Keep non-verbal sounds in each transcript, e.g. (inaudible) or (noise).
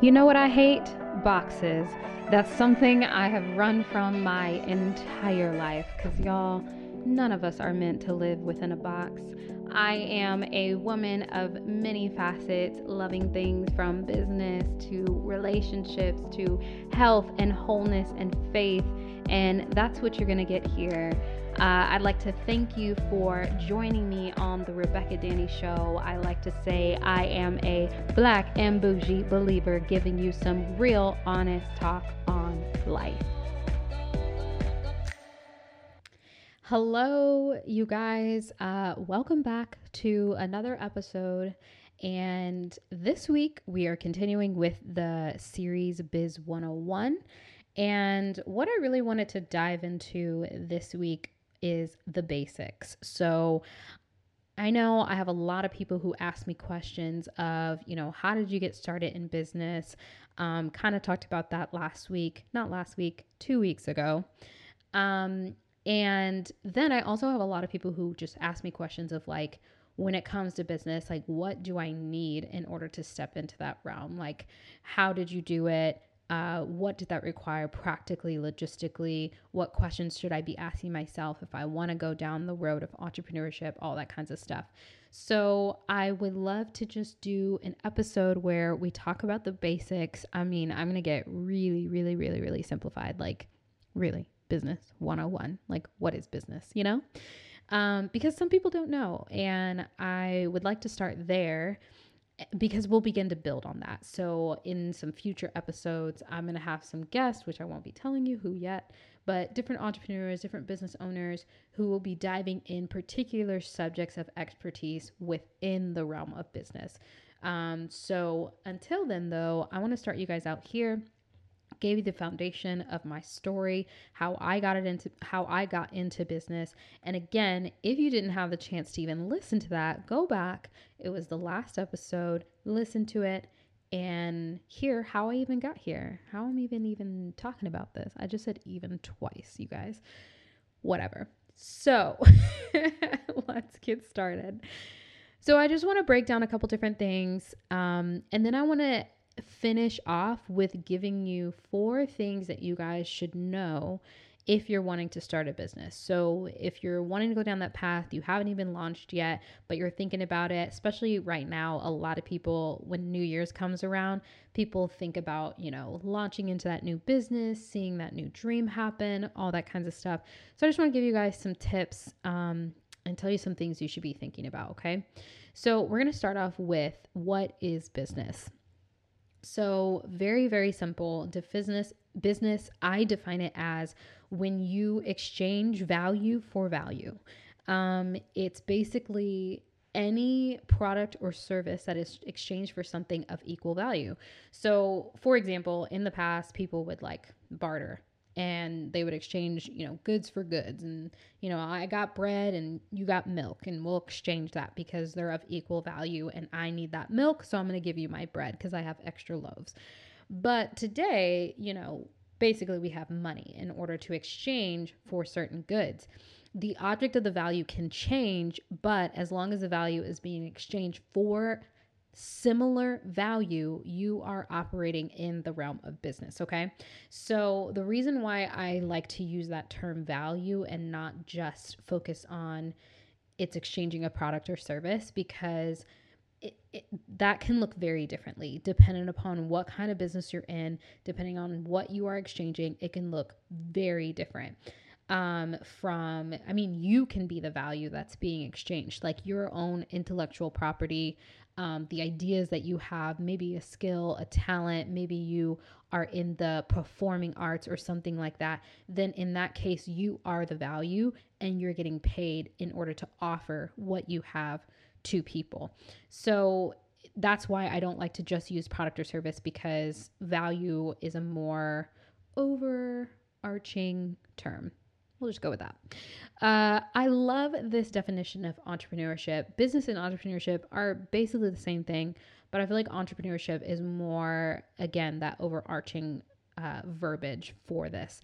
You know what I hate? Boxes. That's something I have run from my entire life because y'all, none of us are meant to live within a box. I am a woman of many facets, loving things from business to relationships to health and wholeness and faith. And that's what you're going to get here. Uh, I'd like to thank you for joining me on the Rebekah Danny Show. I like to say I am a black and bougie believer giving you some real honest talk on life. Hello, you guys. Uh, welcome back to another episode. And this week we are continuing with the series Biz 101. And what I really wanted to dive into this week is the basics. So I know I have a lot of people who ask me questions of, you know, how did you get started in business? Um, kind of talked about that last week, not last week, two weeks ago. Um, and then I also have a lot of people who just ask me questions of like, when it comes to business, like, what do I need in order to step into that realm? Like, how did you do it? uh, what did that require practically, logistically? What questions should I be asking myself if I want to go down the road of entrepreneurship, all that kinds of stuff. So, I would love to just do an episode where we talk about the basics. I mean, I'm going to get really, really, really, really simplified like, really, business 101. Like, what is business, you know? Um, because some people don't know. And I would like to start there because we'll begin to build on that. So, in some future episodes, I'm going to have some guests, which I won't be telling you who yet, but different entrepreneurs, different business owners who will be diving in particular subjects of expertise within the realm of business. Um, so, until then, though, I want to start you guys out here gave you the foundation of my story, how I got it into how I got into business. And again, if you didn't have the chance to even listen to that, go back. It was the last episode, listen to it and hear how I even got here. How I'm even even talking about this. I just said even twice, you guys. Whatever. So, (laughs) let's get started. So, I just want to break down a couple different things. Um, and then I want to finish off with giving you four things that you guys should know if you're wanting to start a business. So, if you're wanting to go down that path, you haven't even launched yet, but you're thinking about it, especially right now, a lot of people, when New Year's comes around, people think about, you know, launching into that new business, seeing that new dream happen, all that kinds of stuff. So, I just want to give you guys some tips um, and tell you some things you should be thinking about, okay? So, we're going to start off with what is business? So, very, very simple. Business, business, I define it as when you exchange value for value. Um, it's basically any product or service that is exchanged for something of equal value. So, for example, in the past, people would like barter and they would exchange, you know, goods for goods. And, you know, I got bread and you got milk, and we'll exchange that because they're of equal value. And I need that milk, so I'm going to give you my bread because I have extra loaves. But today, you know, basically we have money in order to exchange for certain goods. The object of the value can change, but as long as the value is being exchanged for similar value, you are operating in the realm of business. Okay. So, the reason why I like to use that term value and not just focus on it's exchanging a product or service because it, it, that can look very differently depending upon what kind of business you're in, depending on what you are exchanging. It can look very different um, from, I mean, you can be the value that's being exchanged, like your own intellectual property, um, the ideas that you have, maybe a skill, a talent, maybe you are in the performing arts or something like that, then in that case, you are the value and you're getting paid in order to offer what you have to people. So that's why I don't like to just use product or service because value is a more overarching term. We'll just go with that. Uh, I love this definition of entrepreneurship. Business and entrepreneurship are basically the same thing, but I feel like entrepreneurship is more, again, that overarching uh, verbiage for this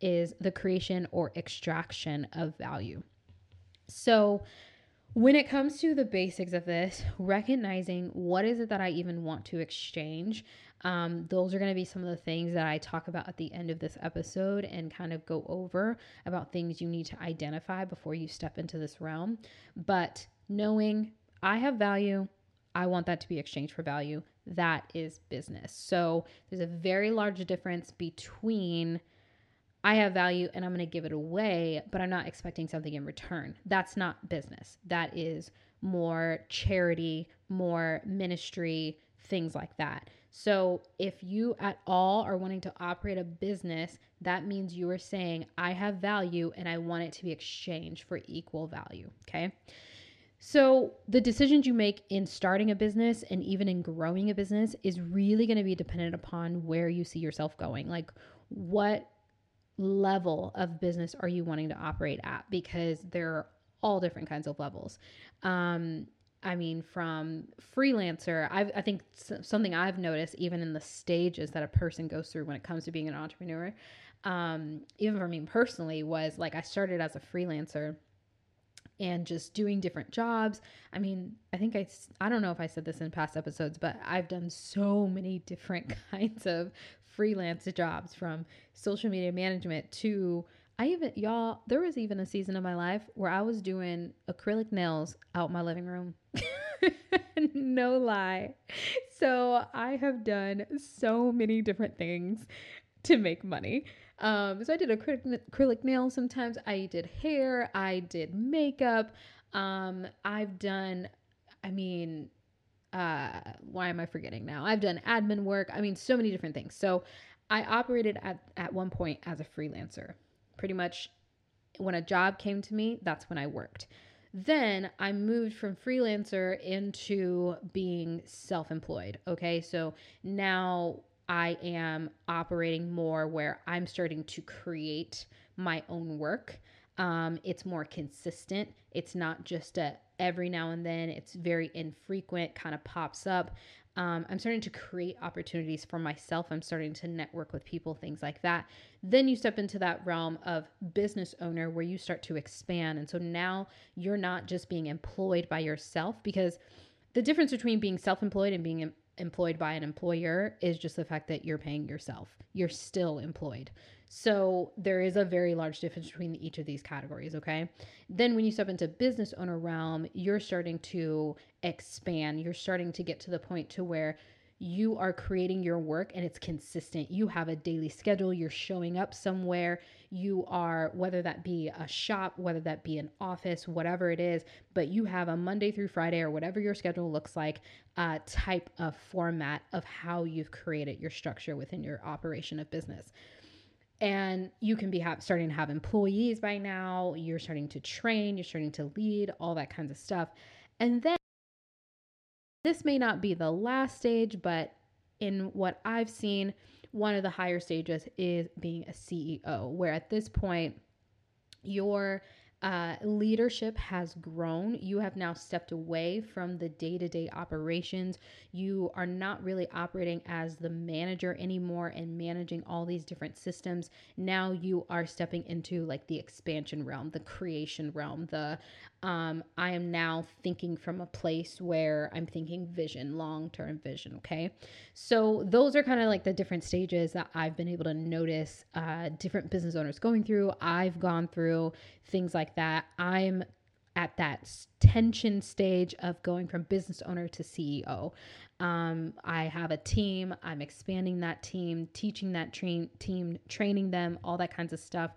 is the creation or extraction of value. So, when it comes to the basics of this, recognizing what is it that I even want to exchange, um, those are going to be some of the things that I talk about at the end of this episode and kind of go over about things you need to identify before you step into this realm. But knowing I have value, I want that to be exchanged for value, that is business. So there's a very large difference between I have value and I'm going to give it away, but I'm not expecting something in return. That's not business. That is more charity, more ministry, things like that. So, if you at all are wanting to operate a business, that means you are saying, I have value and I want it to be exchanged for equal value. Okay. So, the decisions you make in starting a business and even in growing a business is really going to be dependent upon where you see yourself going. Like, what level of business are you wanting to operate at? Because there are all different kinds of levels. Um, I mean, from freelancer, I've, I think something I've noticed, even in the stages that a person goes through when it comes to being an entrepreneur, um, even for me personally, was like I started as a freelancer and just doing different jobs. I mean, I think I, I don't know if I said this in past episodes, but I've done so many (laughs) different kinds of freelance jobs from social media management to I even y'all there was even a season of my life where I was doing acrylic nails out my living room. (laughs) no lie. So I have done so many different things to make money. Um, so I did acrylic, acrylic nails sometimes. I did hair. I did makeup. Um, I've done, I mean, uh, why am I forgetting now? I've done admin work. I mean, so many different things. So I operated at, at one point as a freelancer. Pretty much when a job came to me, that's when I worked. Then I moved from freelancer into being self employed. Okay. So now I am operating more where I'm starting to create my own work. Um, it's more consistent. It's not just a every now and then. It's very infrequent, kind of pops up. Um, I'm starting to create opportunities for myself. I'm starting to network with people, things like that. Then you step into that realm of business owner where you start to expand. And so now you're not just being employed by yourself because the difference between being self employed and being employed by an employer is just the fact that you're paying yourself. You're still employed. So there is a very large difference between each of these categories, okay? Then when you step into business owner realm, you're starting to expand. You're starting to get to the point to where you are creating your work and it's consistent. You have a daily schedule, you're showing up somewhere, you are, whether that be a shop, whether that be an office, whatever it is, but you have a Monday through Friday or whatever your schedule looks like, uh, type of format of how you've created your structure within your operation of business and you can be ha- starting to have employees by now you're starting to train you're starting to lead all that kinds of stuff and then this may not be the last stage but in what i've seen one of the higher stages is being a ceo where at this point your uh, leadership has grown. You have now stepped away from the day to day operations. You are not really operating as the manager anymore and managing all these different systems. Now you are stepping into like the expansion realm, the creation realm, the um, I am now thinking from a place where I'm thinking vision, long term vision. Okay. So, those are kind of like the different stages that I've been able to notice uh, different business owners going through. I've gone through things like that. I'm at that tension stage of going from business owner to CEO. Um, I have a team, I'm expanding that team, teaching that train, team, training them, all that kinds of stuff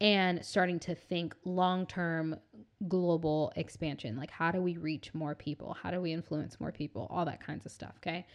and starting to think long term global expansion. Like, how do we reach more people? How do we influence more people? All that kinds of stuff. Okay.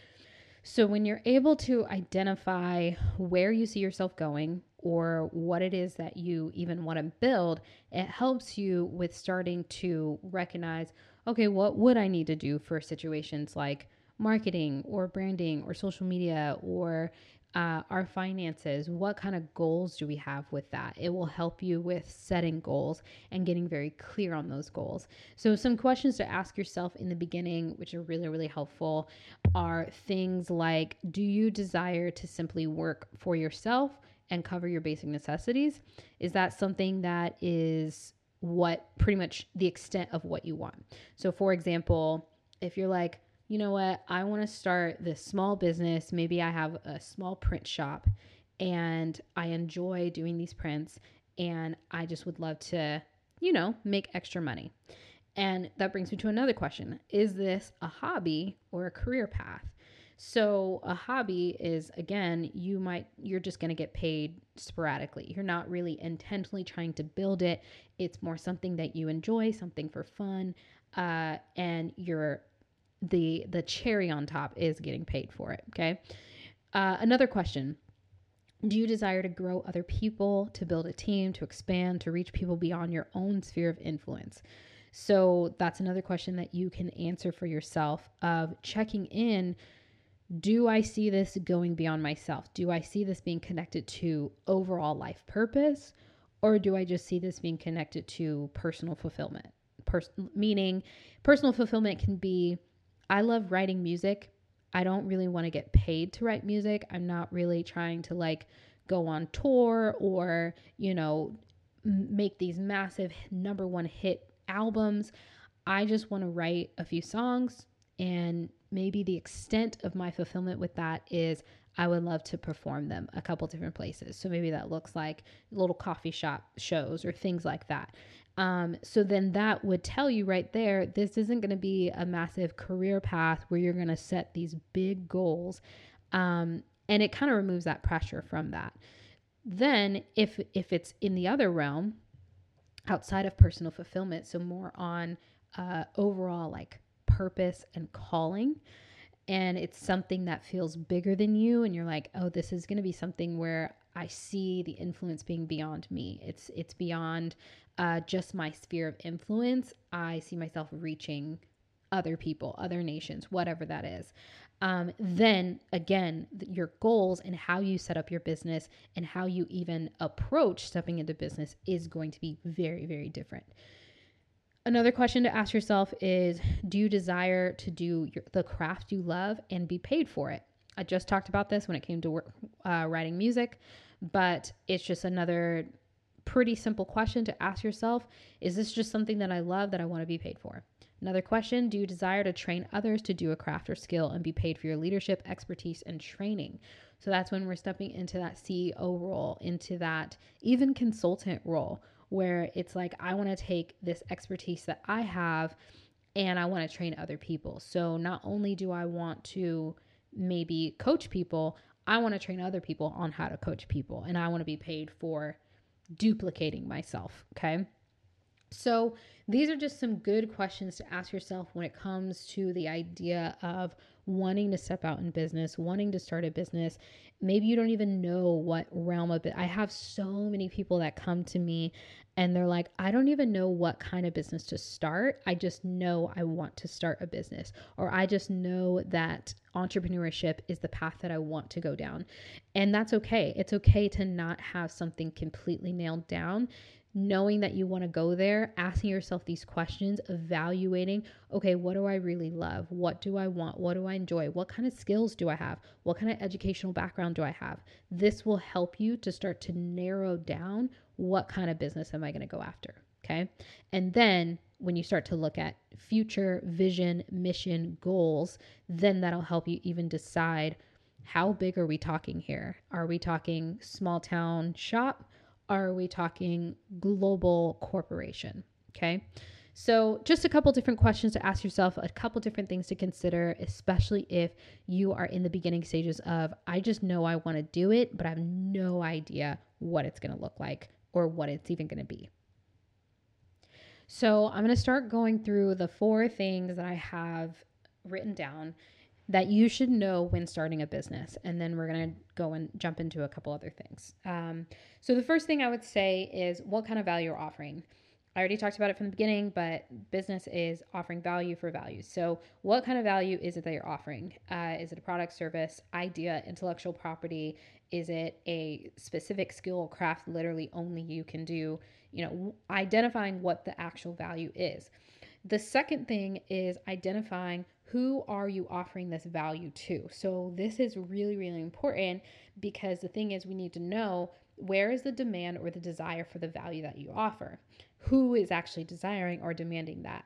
So, when you're able to identify where you see yourself going or what it is that you even want to build, it helps you with starting to recognize okay, what would I need to do for situations like marketing or branding or social media or uh, our finances, what kind of goals do we have with that? It will help you with setting goals and getting very clear on those goals. So, some questions to ask yourself in the beginning, which are really, really helpful, are things like Do you desire to simply work for yourself and cover your basic necessities? Is that something that is what pretty much the extent of what you want. So, for example, if you're like, you know what, I want to start this small business, maybe I have a small print shop and I enjoy doing these prints and I just would love to, you know, make extra money. And that brings me to another question Is this a hobby or a career path? So a hobby is again, you might you're just going to get paid sporadically. You're not really intentionally trying to build it. It's more something that you enjoy, something for fun, uh, and you're the the cherry on top is getting paid for it. Okay. Uh, another question. Do you desire to grow other people, to build a team, to expand, to reach people beyond your own sphere of influence? So that's another question that you can answer for yourself of checking in do I see this going beyond myself? Do I see this being connected to overall life purpose? Or do I just see this being connected to personal fulfillment? Pers- meaning, personal fulfillment can be I love writing music. I don't really want to get paid to write music. I'm not really trying to like go on tour or, you know, make these massive number one hit albums. I just want to write a few songs and maybe the extent of my fulfillment with that is I would love to perform them a couple different places. So maybe that looks like little coffee shop shows or things like that. Um, so then that would tell you right there this isn't going to be a massive career path where you're going to set these big goals. Um, and it kind of removes that pressure from that. Then if if it's in the other realm outside of personal fulfillment, so more on uh, overall like purpose and calling and it's something that feels bigger than you and you're like oh this is going to be something where i see the influence being beyond me. It's it's beyond uh, just my sphere of influence. I see myself reaching other people other nations whatever that is. Um, then again your goals and how you set up your business and how you even approach stepping into business is going to be very very different Another question to ask yourself is Do you desire to do your, the craft you love and be paid for it? I just talked about this when it came to work, uh, writing music, but it's just another pretty simple question to ask yourself Is this just something that I love that I want to be paid for? Another question Do you desire to train others to do a craft or skill and be paid for your leadership, expertise, and training? So that's when we're stepping into that CEO role, into that even consultant role where it's like, I want to take this expertise that I have and I want to train other people. So not only do I want to maybe coach people, I want to train other people on how to coach people and I want to be paid for duplicating myself. Okay. So these are just some good questions to ask yourself when it comes to the idea of wanting to step out in business, wanting to start a business. Maybe you don't even know what realm of it. I have so many people that come to me and they're like, I don't even know what kind of business to start. I just know I want to start a business, or I just know that entrepreneurship is the path that I want to go down. And that's okay. It's okay to not have something completely nailed down knowing that you want to go there, asking yourself these questions, evaluating, okay, what do I really love? What do I want? What do I enjoy? What kind of skills do I have? What kind of educational background do I have? This will help you to start to narrow down what kind of business am I going to go after? Okay. And then when you start to look at future vision, mission, goals, then that'll help you even decide how big are we talking here? Are we talking small town shop? Are we talking global corporation? Okay. So, just a couple different questions to ask yourself, a couple different things to consider, especially if you are in the beginning stages of, I just know I want to do it, but I have no idea what it's going to look like or what it's even going to be. So, I'm going to start going through the four things that I have written down that you should know when starting a business. And then we're going to go and jump into a couple other things. Um, so, the first thing I would say is what kind of value you're offering. I already talked about it from the beginning, but business is offering value for value. So, what kind of value is it that you're offering? Uh, is it a product, service, idea, intellectual property? Is it a specific skill or craft literally only you can do? You know, identifying what the actual value is. The second thing is identifying who are you offering this value to. So this is really really important because the thing is we need to know where is the demand or the desire for the value that you offer. who is actually desiring or demanding that?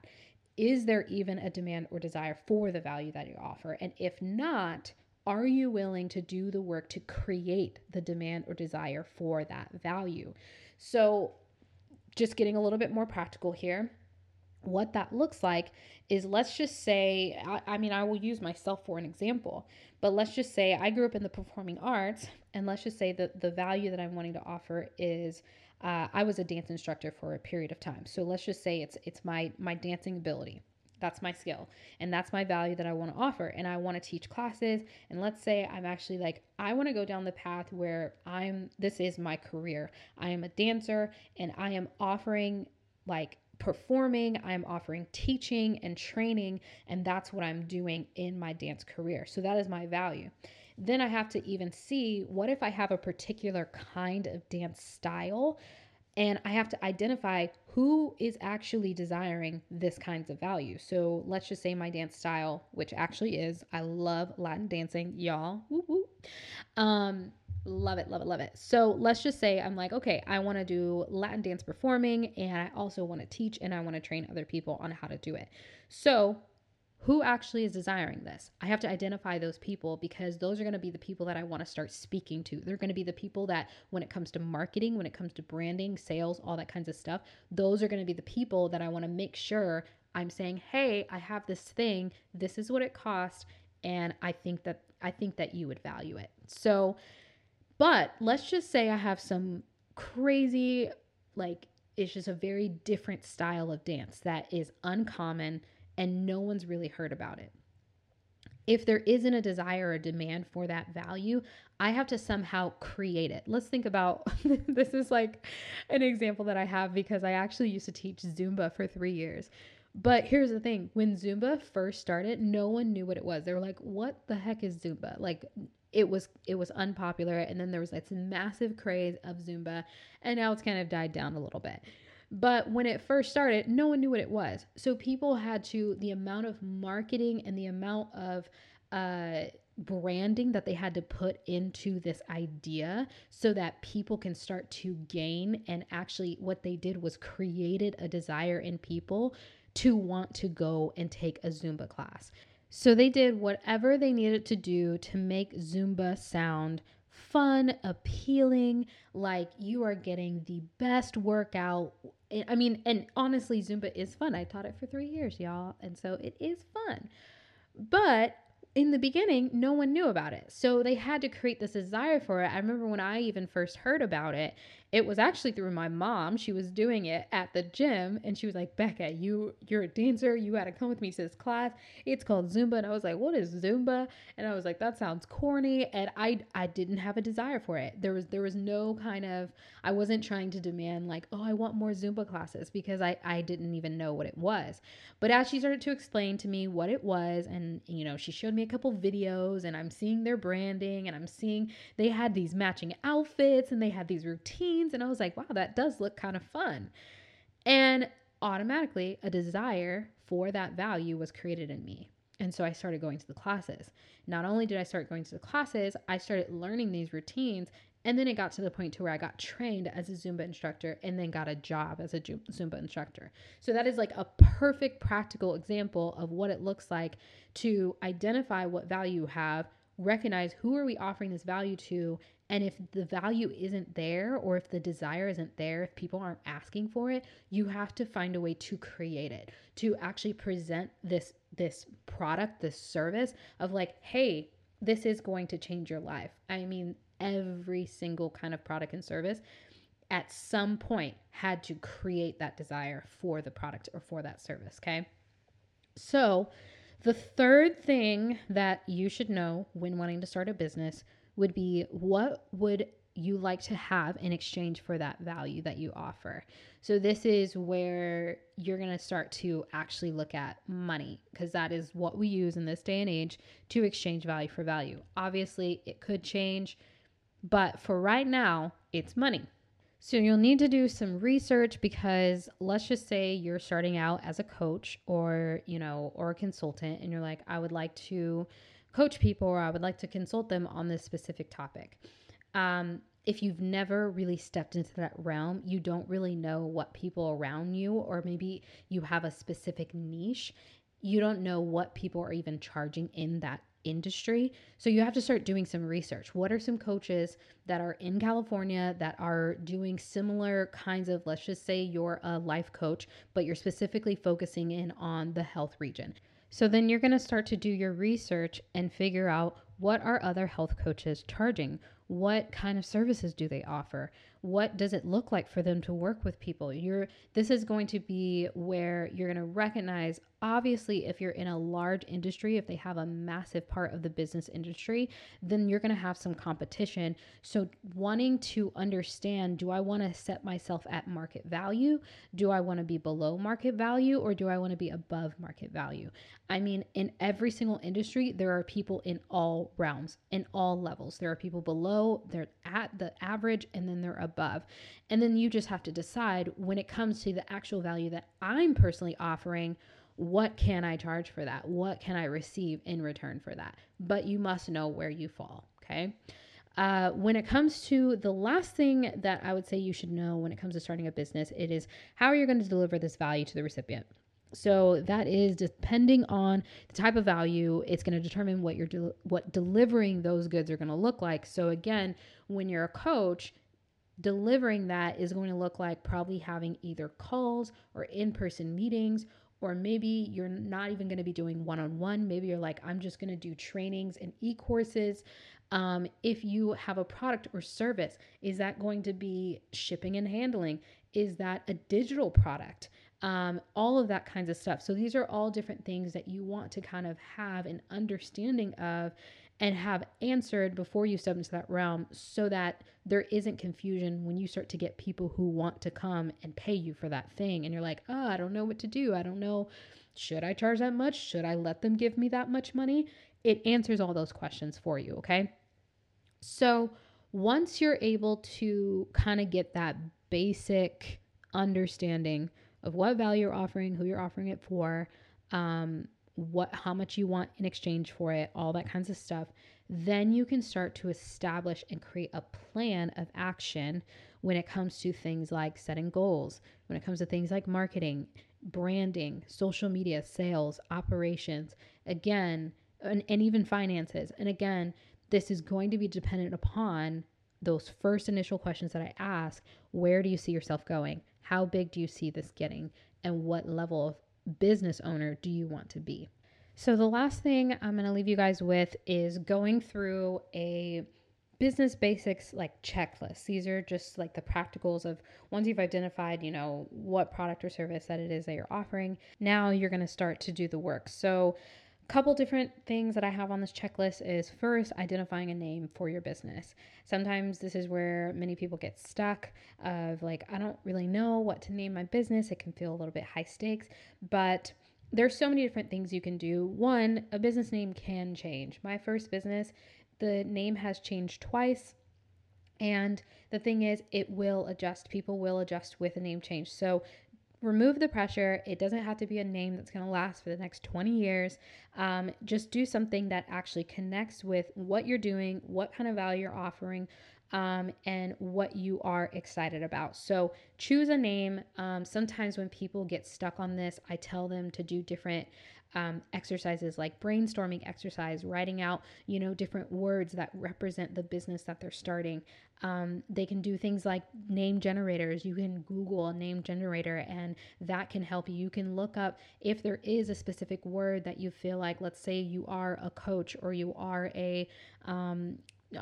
Is there even a demand or desire for the value that you offer? And if not, are you willing to do the work to create the demand or desire for that value? So, just getting a little bit more practical here what that looks like is let's just say, I, I, mean, I will use myself for an example, but let's just say I grew up in the performing arts, and let's just say that the value that I'm wanting to offer is uh, I was a dance instructor for a period of time. So let's just say it's it's my my dancing ability. That's my skill, and that's my value that I want to offer. And I want to teach classes. And let's say I'm actually like I want to go down the path where I'm. This is my career. I am a dancer, and I am offering like performing, I'm offering teaching and training, and that's what I'm doing in my dance career. So that is my value. Then I have to even see what if I have a particular kind of dance style and I have to identify who is actually desiring this kinds of value. So let's just say my dance style, which actually is I love Latin dancing, y'all. Woo woo. Um, Love it, love it, love it. So let's just say I'm like, okay, I want to do Latin dance performing and I also want to teach and I want to train other people on how to do it. So, who actually is desiring this? I have to identify those people because those are going to be the people that I want to start speaking to. They're going to be the people that, when it comes to marketing, when it comes to branding, sales, all that kinds of stuff, those are going to be the people that I want to make sure I'm saying, hey, I have this thing. This is what it costs. And I think that I think that you would value it. So but let's just say I have some crazy, like, it's just a very different style of dance that is uncommon and no one's really heard about it. If there isn't a desire or demand for that value, I have to somehow create it. Let's think about (laughs) this is like an example that I have because I actually used to teach Zumba for three years. But here's the thing when Zumba first started, no one knew what it was. They were like, what the heck is Zumba? Like, it was it was unpopular and then there was this massive craze of zumba and now it's kind of died down a little bit. But when it first started no one knew what it was. So people had to the amount of marketing and the amount of uh branding that they had to put into this idea so that people can start to gain and actually what they did was created a desire in people to want to go and take a zumba class so they did whatever they needed to do to make Zumba sound fun, appealing, like you are getting the best workout. I mean, and honestly, Zumba is fun. I taught it for three years, y'all. And so it is fun. But in the beginning, no one knew about it. So they had to create this desire for it. I remember when I even first heard about it, it was actually through my mom. She was doing it at the gym and she was like, Becca, you you're a dancer. You gotta come with me to this class. It's called Zumba. And I was like, What is Zumba? And I was like, That sounds corny. And I I didn't have a desire for it. There was there was no kind of I wasn't trying to demand like, oh, I want more Zumba classes because I, I didn't even know what it was. But as she started to explain to me what it was, and you know, she showed me a couple videos and I'm seeing their branding and I'm seeing they had these matching outfits and they had these routines scenes and I was like, wow, that does look kind of fun. And automatically a desire for that value was created in me. And so I started going to the classes. Not only did I start going to the classes, I started learning these routines and then it got to the point to where I got trained as a Zumba instructor and then got a job as a Zumba instructor. So that is like a perfect practical example of what it looks like to identify what value you have, recognize who are we offering this value to and if the value isn't there, or if the desire isn't there, if people aren't asking for it, you have to find a way to create it, to actually present this this product, this service of like, hey, this is going to change your life. I mean, every single kind of product and service at some point had to create that desire for the product or for that service, okay? So, the third thing that you should know when wanting to start a business would be what would you like to have in exchange for that value that you offer. So, this is where you're going to start to actually look at money because that is what we use in this day and age to exchange value for value. Obviously, it could change, but for right now, it's money. So, you'll need to do some research because let's just say you're starting out as a coach or, you know, or a consultant and you're like, I would like to coach people or I would like to consult them on this specific topic. Um, if you've never really stepped into that realm, you don't really know what people around you, or maybe you have a specific niche, you don't know what people are even charging in that industry. So you have to start doing some research. What are some coaches that are in California that are doing similar kinds of, let's just say you're a life coach, but you're specifically focusing in on the health region. So then you're going to start to do your research and figure out what are other health coaches charging? What kind of services do they offer? What does it look like for them to work with people? You're this is going to be where you're going to recognize obviously if you're in a large industry if they have a massive part of the business industry then you're going to have some competition. So wanting to understand do i want to set myself at market value? Do i want to be below market value or do i want to be above market value? I mean in every single industry there are people in all realms in all levels. There are people below they're at the average and then they're above. And then you just have to decide when it comes to the actual value that I'm personally offering, what can I charge for that? What can I receive in return for that? But you must know where you fall, okay? Uh, when it comes to the last thing that I would say you should know when it comes to starting a business, it is how are you going to deliver this value to the recipient? So that is depending on the type of value, it's going to determine what you're de- what delivering those goods are going to look like. So again, when you're a coach, delivering that is going to look like probably having either calls or in-person meetings or maybe you're not even going to be doing one-on-one. Maybe you're like i'm just going to do trainings and e-courses. Um, if you have a product or service is that going to be shipping and handling? Is that a digital product? Um, all of that kinds of stuff. So these are all different things that you want to kind of have an understanding of and have answered before you step into that realm so that there isn't confusion when you start to get people who want to come and pay you for that thing. And you're like oh i don't know what to do. I don't know. Should i charge that much? Should i let them give me that much money? It answers all those questions for you okay? So once you're able to kind of get that basic understanding of what value you're offering who you're offering it for um, what how much you want in exchange for it, all that kinds of stuff, then you can start to establish and create a plan of action when it comes to things like setting goals, when it comes to things like marketing, branding, social media, sales, operations, again, and, and even finances. And again, this is going to be dependent upon those first initial questions that I ask where do you see yourself going? How big do you see this getting? And what level of business owner do you want to be? So, the last thing I'm going to leave you guys with is going through a business basics like checklists. These are just like the practicals of once you've identified, you know, what product or service that it is that you're offering, now you're going to start to do the work. So, couple different things that I have on this checklist is first identifying a name for your business. Sometimes this is where many people get stuck of like I don't really know what to name my business. It can feel a little bit high stakes, but there's so many different things you can do. One, a business name can change. My first business, the name has changed twice. And the thing is, it will adjust. People will adjust with a name change. So remove the pressure. It doesn't have to be a name that's going to last for the next 20 years. Um, just do something that actually connects with what you're doing, what kind of value you're offering, um, and what you are excited about. So choose a name. Um, sometimes when people get stuck on this, I tell them to do different um, exercises like brainstorming exercise, writing out, you know, different words that represent the business that they're starting. Um, they can do things like name generators. You can Google a name generator, and that can help you. You can look up if there is a specific word that you feel like, let's say you are a coach or you are a, um,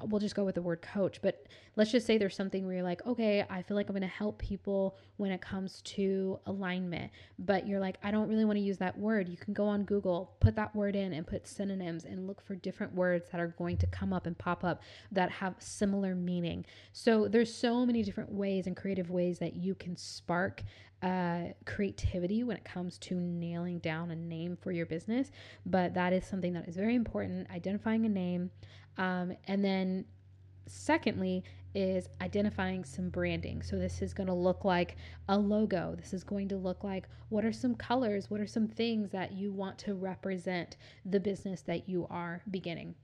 we'll just go with the word coach, but let's just say there's something where you're like, okay, I feel like I'm going to help people when it comes to alignment, but you're like, I don't really want to use that word. You can go on Google, put that word in, and put synonyms and look for different words that are going to come up and pop up that have similar meaning. So there's so many different ways and creative ways that you can spark uh, creativity when it comes to nailing down a name for your business, but that is something that is very important. Identifying a name. Um, and then, secondly, is identifying some branding. So, this is going to look like a logo. This is going to look like what are some colors? What are some things that you want to represent the business that you are beginning?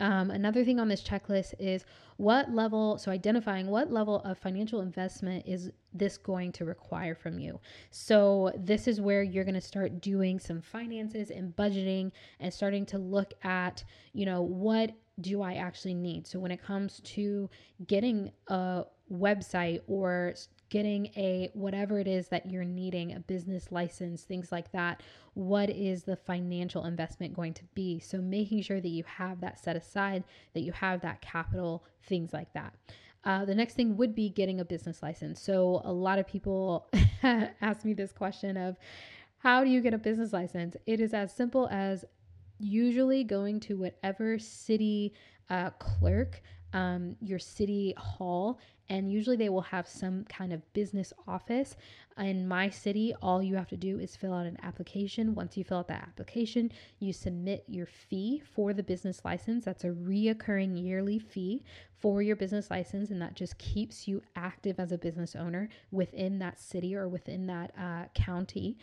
Um, another thing on this checklist is what level, so identifying what level of financial investment is this going to require from you. So, this is where you're going to start doing some finances and budgeting and starting to look at, you know, what do I actually need? So, when it comes to getting a website or getting a whatever it is that you're needing, a business license, things like that, what is the financial investment going to be? So making sure that you have that set aside, that you have that capital, things like that. Uh, the next thing would be getting a business license. So a lot of people (laughs) ask me this question of how do you get a business license? It is as simple as usually going to whatever city uh, clerk um, your city hall, and usually they will have some kind of business office. In my city, all you have to do is fill out an application. Once you fill out that application, you submit your fee for the business license. That's a reoccurring yearly fee for your business license, and that just keeps you active as a business owner within that city or within that uh, county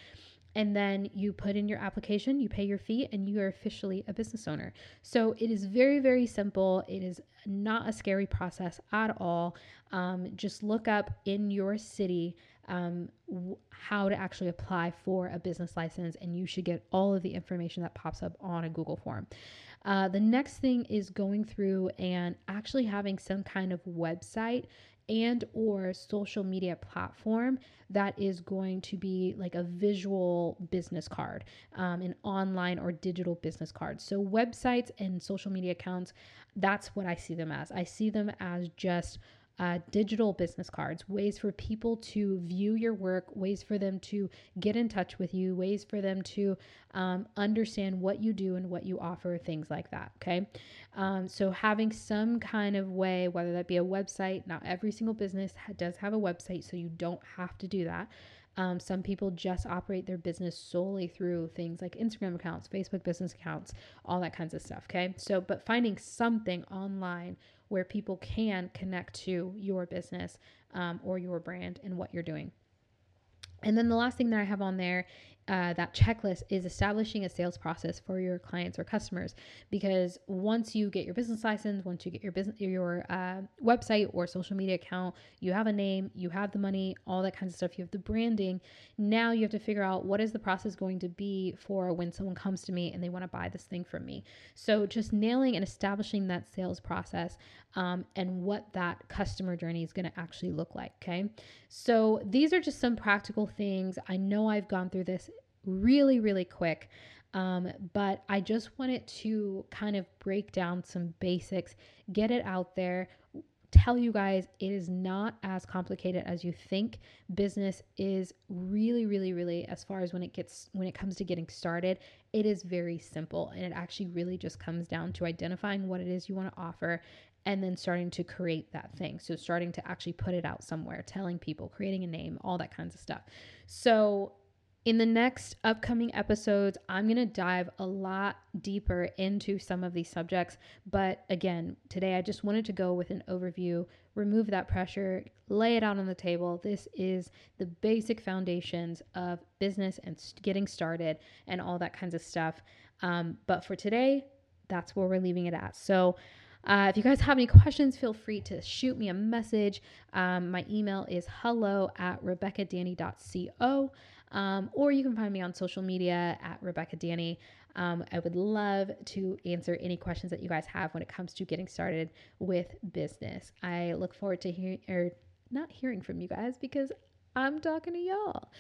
and then you put in your application, you pay your fee, and you are officially a business owner. So it is very, very simple. It is not a scary process at all. Um, just look up in your city um, w- how to actually apply for a business license, and you should get all of the information that pops up on a Google form. Uh, the next thing is going through and actually having some kind of website and or social media platform that is going to be like a visual business card um, an online or digital business card. So websites and social media accounts that's what i see them as. I see them as just uh, digital business cards, ways for people to view your work, ways for them to get in touch with you, ways for them to um, understand what you do and what you offer, things like that. Okay. Um, so, having some kind of way, whether that be a website, not every single business does have a website, so you don't have to do that. Um, some people just operate their business solely through things like Instagram accounts, Facebook business accounts, all that kinds of stuff. Okay. So, but finding something online where people can connect to your business um, or your brand and what you're doing. And then the last thing that I have on there uh, that checklist is establishing a sales process for your clients or customers. Because once you get your business license once you get your business your uh, website or social media account you have a name you have the money all that kinds of stuff you have the branding now you have to figure out what is the process going to be for when someone comes to me and they want to buy this thing from me. So just nailing and establishing that sales process um, and what that customer journey is going to actually look like okay so these are just some practical things i know i've gone through this really, really quick. Um, but I just wanted to kind of break down some basics, get it out there, tell you guys it is not as complicated as you think. Business is really, really, really, as far as when it gets when it comes to getting started, it is very simple. And it actually really just comes down to identifying what it is you want to offer and then starting to create that thing. So starting to actually put it out somewhere, telling people, creating a name, all that kinds of stuff. So in the next upcoming episodes, I'm going to dive a lot deeper into some of these subjects. But again, today I just wanted to go with an overview, remove that pressure, lay it out on the table. This is the basic foundations of business and getting started and all that kinds of stuff. Um, but for today, that's where we're leaving it at. So, uh, if you guys have any questions, feel free to shoot me a message. Um, my email is hello at rebeccadanny.co. Um, or you can find me on social media at Rebekah Danny. Um, I would love to answer any questions that you guys have when it comes to getting started with business. I look forward to hearing or not hearing from you guys because I'm talking to y'all.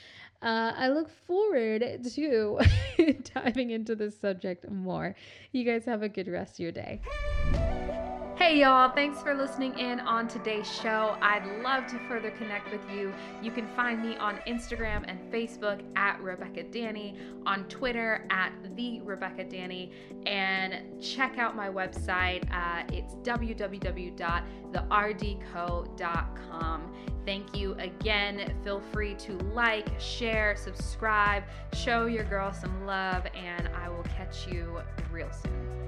Uh, I look forward to (laughs) diving into this subject more. You guys have a good rest of your day. Hey y'all, thanks for listening in on today's show. I'd love to further connect with you. You can find me on Instagram and Facebook at Rebekah Danny, on Twitter at the Rebekah Danny, and check out my website. Uh, it's www.therdco.com. Thank you again. Feel free to like, share, subscribe, show your girl some love, and I will catch you real soon.